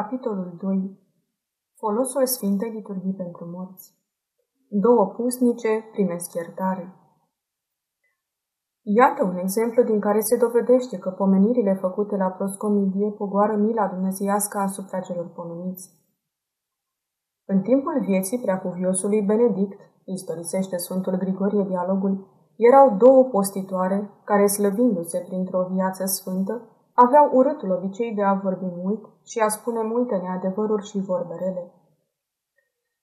Capitolul 2 Folosul Sfintei Liturghii pentru morți Două pusnice primesc iertare. Iată un exemplu din care se dovedește că pomenirile făcute la proscomidie pogoară mila dumnezeiască asupra celor pomeniți. În timpul vieții preacuviosului Benedict, istorisește Sfântul Grigorie dialogul, erau două postitoare care, slăvindu-se printr-o viață sfântă, Aveau urâtul obicei de a vorbi mult și a spune multe neadevăruri și vorberele.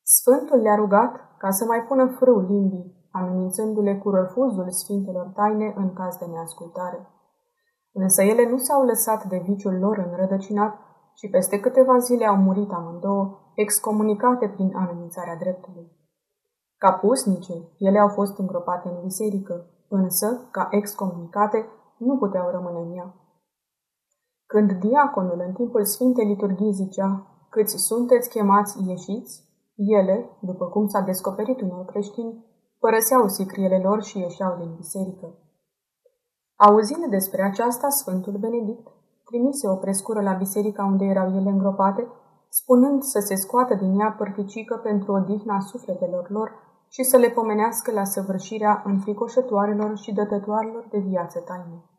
Sfântul le-a rugat ca să mai pună frâu limbii, amenințându-le cu refuzul sfintelor taine în caz de neascultare. Însă ele nu s-au lăsat de viciul lor înrădăcinat și peste câteva zile au murit amândouă, excomunicate prin amenințarea dreptului. Ca pusnice, ele au fost îngropate în biserică, însă, ca excomunicate, nu puteau rămâne în ea. Când diaconul în timpul Sfintei Liturghii zicea, câți sunteți chemați ieșiți, ele, după cum s-a descoperit unor creștini, părăseau sicriele lor și ieșeau din biserică. Auzind despre aceasta, Sfântul Benedict trimise o prescură la biserica unde erau ele îngropate, spunând să se scoată din ea părticică pentru odihna sufletelor lor și să le pomenească la săvârșirea înfricoșătoarelor și dătătoarelor de viață taină.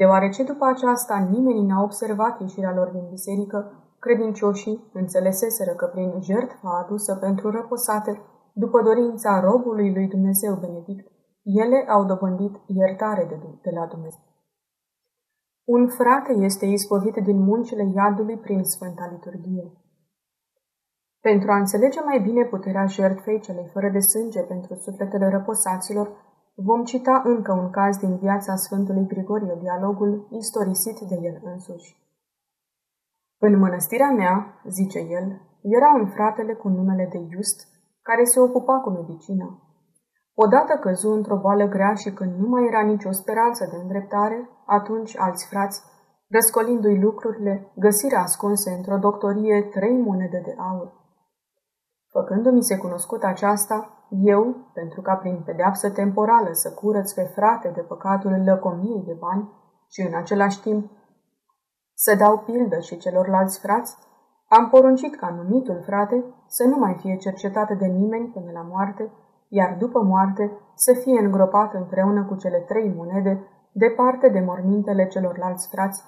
Deoarece după aceasta nimeni n-a observat ieșirea lor din biserică, credincioșii înțeleseseră că prin jertfa adusă pentru răposate, după dorința robului lui Dumnezeu Benedict, ele au dobândit iertare de, de la Dumnezeu. Un frate este ispovit din muncile iadului prin Sfânta Liturghie. Pentru a înțelege mai bine puterea jertfei celei fără de sânge pentru sufletele răposaților, Vom cita încă un caz din viața Sfântului Grigorie, dialogul istorisit de el însuși. În mănăstirea mea, zice el, era un fratele cu numele de Just, care se ocupa cu medicina. Odată căzu într-o boală grea și când nu mai era nicio speranță de îndreptare, atunci alți frați, răscolindu-i lucrurile, găsirea ascunse într-o doctorie trei monede de aur. Făcându-mi se cunoscut aceasta, eu, pentru ca prin pedeapsă temporală să curăț pe frate de păcatul lăcomiei de bani și în același timp să dau pildă și celorlalți frați, am poruncit ca numitul frate să nu mai fie cercetat de nimeni până la moarte, iar după moarte să fie îngropat împreună cu cele trei monede departe de mormintele celorlalți frați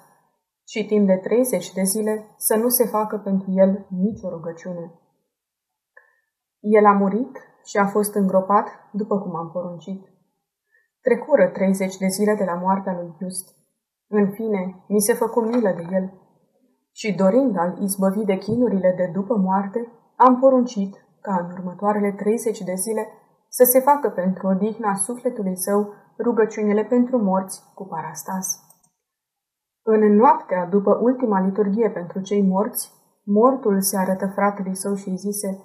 și timp de 30 de zile să nu se facă pentru el nicio rugăciune. El a murit și a fost îngropat după cum am poruncit. Trecură 30 de zile de la moartea lui Just. În fine, mi se făcu milă de el. Și dorind al izbăvi de chinurile de după moarte, am poruncit ca în următoarele 30 de zile să se facă pentru odihna sufletului său rugăciunile pentru morți cu parastas. În noaptea după ultima liturghie pentru cei morți, mortul se arătă fratelui său și îi zise,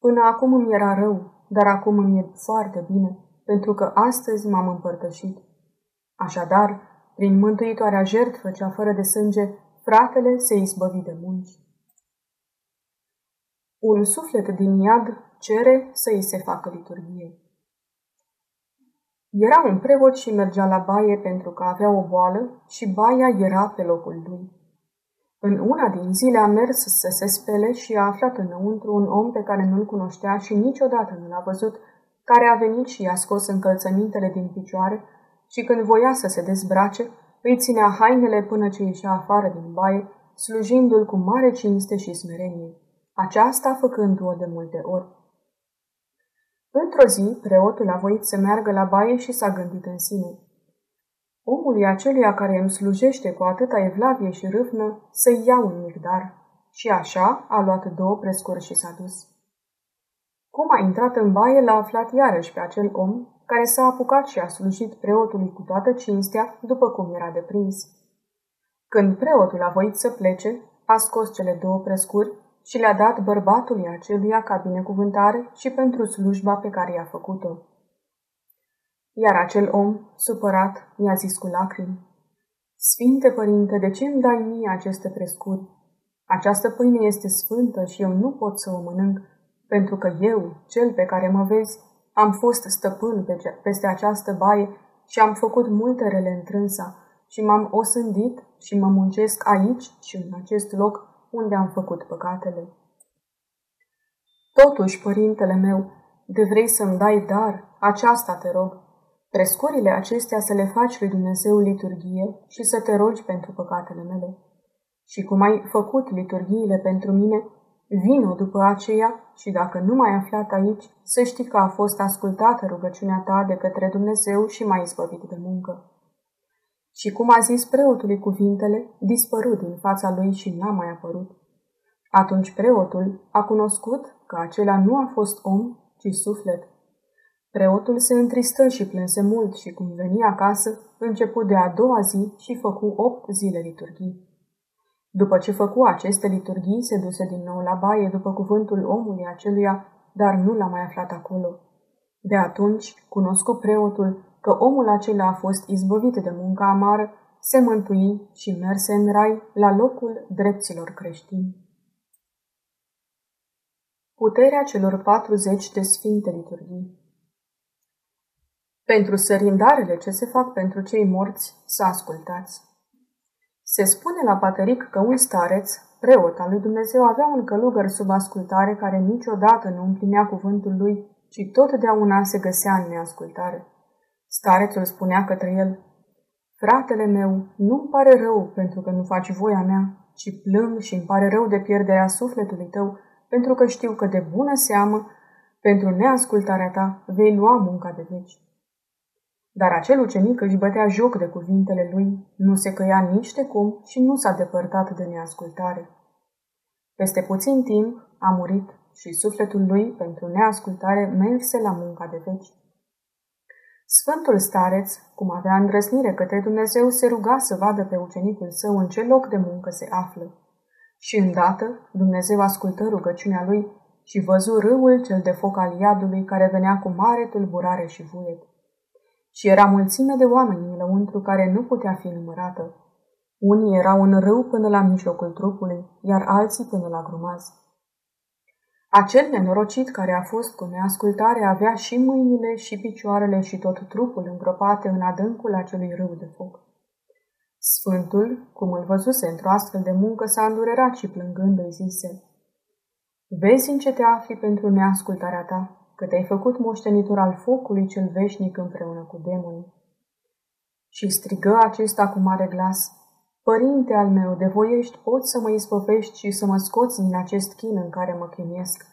Până acum îmi era rău, dar acum îmi e foarte bine, pentru că astăzi m-am împărtășit. Așadar, prin mântuitoarea jertfă cea fără de sânge, fratele se izbăvi de munci. Un suflet din iad cere să îi se facă liturghie. Era un preot și mergea la baie pentru că avea o boală și baia era pe locul lui. În una din zile a mers să se spele și a aflat înăuntru un om pe care nu-l cunoștea și niciodată nu l-a văzut, care a venit și i-a scos încălțămintele din picioare și când voia să se dezbrace, îi ținea hainele până ce ieșea afară din baie, slujindu-l cu mare cinste și smerenie, aceasta făcându-o de multe ori. Într-o zi, preotul a voit să meargă la baie și s-a gândit în sine – omului aceluia care îmi slujește cu atâta evlavie și râvnă să-i iau un mic dar. Și așa a luat două prescuri și s-a dus. Cum a intrat în baie, l-a aflat iarăși pe acel om care s-a apucat și a slujit preotului cu toată cinstea, după cum era de prins. Când preotul a voit să plece, a scos cele două prescuri și le-a dat bărbatului aceluia ca binecuvântare și pentru slujba pe care i-a făcut-o. Iar acel om, supărat, mi-a zis cu lacrimi, Sfinte Părinte, de ce îmi dai mie aceste prescuri? Această pâine este sfântă și eu nu pot să o mănânc, pentru că eu, cel pe care mă vezi, am fost stăpân peste această baie și am făcut multe rele întrânsa și m-am osândit și mă muncesc aici și în acest loc unde am făcut păcatele. Totuși, părintele meu, de vrei să-mi dai dar, aceasta te rog, prescurile acestea să le faci lui Dumnezeu liturghie și să te rogi pentru păcatele mele. Și cum ai făcut liturghiile pentru mine, vino după aceea și dacă nu mai aflat aici, să știi că a fost ascultată rugăciunea ta de către Dumnezeu și mai izbăvit de muncă. Și cum a zis preotului cuvintele, dispărut din fața lui și n-a mai apărut. Atunci preotul a cunoscut că acela nu a fost om, ci suflet. Preotul se întristă și plânse mult și cum veni acasă, început de a doua zi și făcu opt zile liturghii. După ce făcu aceste liturghii, se duse din nou la baie după cuvântul omului aceluia, dar nu l-a mai aflat acolo. De atunci, cunoscu preotul că omul acela a fost izbăvit de munca amară, se mântui și merse în rai la locul dreptilor creștini. Puterea celor 40 de sfinte liturghii Pentru sărindarele ce se fac pentru cei morți, să ascultați. Se spune la Pateric că un stareț, preot al lui Dumnezeu, avea un călugăr sub ascultare care niciodată nu împlinea cuvântul lui, ci totdeauna se găsea în neascultare. Starețul spunea către el, Fratele meu, nu-mi pare rău pentru că nu faci voia mea, ci plâng și îmi pare rău de pierderea sufletului tău, pentru că știu că de bună seamă, pentru neascultarea ta, vei lua munca de veci. Dar acel ucenic își bătea joc de cuvintele lui, nu se căia nici de cum și nu s-a depărtat de neascultare. Peste puțin timp a murit și sufletul lui, pentru neascultare, merse la munca de veci. Sfântul stareț, cum avea îndrăznire către Dumnezeu, se ruga să vadă pe ucenicul său în ce loc de muncă se află. Și îndată Dumnezeu ascultă rugăciunea lui și văzu râul cel de foc al iadului care venea cu mare tulburare și vuiet. Și era mulțime de oameni înăuntru care nu putea fi numărată. Unii erau în râu până la mijlocul trupului, iar alții până la grumaz. Acel nenorocit care a fost cu neascultare avea și mâinile și picioarele și tot trupul îngropate în adâncul acelui râu de foc. Sfântul, cum îl văzuse într-o astfel de muncă, s-a îndurerat și plângând îi zise, Vezi în ce te afli pentru neascultarea ta, că te-ai făcut moștenitor al focului cel veșnic împreună cu demonii. Și strigă acesta cu mare glas, Părinte al meu, de voiești poți să mă izbăvești și să mă scoți din acest chin în care mă chinuiesc.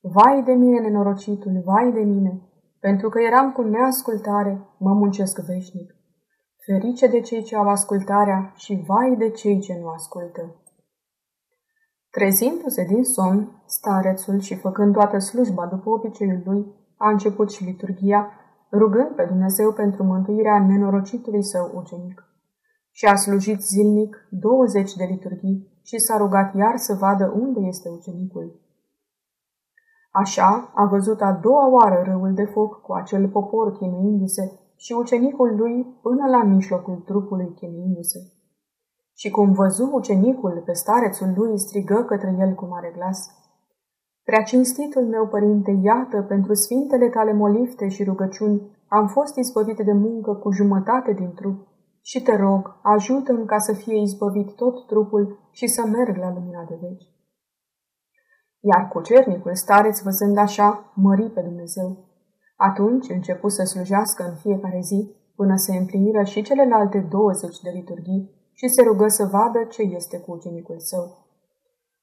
Vai de mine, nenorocitul, vai de mine, pentru că eram cu neascultare, mă muncesc veșnic. Ferice de cei ce au ascultarea și vai de cei ce nu ascultă. Trezindu-se din somn, starețul și făcând toată slujba după obiceiul lui, a început și liturgia, rugând pe Dumnezeu pentru mântuirea nenorocitului său ucenic și a slujit zilnic 20 de liturghii și s-a rugat iar să vadă unde este ucenicul. Așa a văzut a doua oară râul de foc cu acel popor chinuindu-se și ucenicul lui până la mijlocul trupului chinuindu-se. Și cum văzu ucenicul pe starețul lui, strigă către el cu mare glas, Prea cinstitul meu, părinte, iată, pentru sfintele tale molifte și rugăciuni, am fost izbăvit de muncă cu jumătate din trup și te rog, ajută-mi ca să fie izbăvit tot trupul și să merg la lumina de veci. Iar cucernicul stareț, văzând așa, mări pe Dumnezeu. Atunci începu să slujească în fiecare zi, până se împliniră și celelalte 20 de liturghii și se rugă să vadă ce este cu ucenicul său.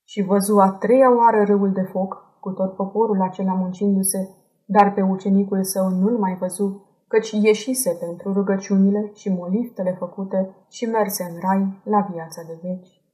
Și văzu a treia oară râul de foc, cu tot poporul acela muncindu-se, dar pe ucenicul său nu-l mai văzu, căci ieșise pentru rugăciunile și moliftele făcute și merse în rai la viața de veci.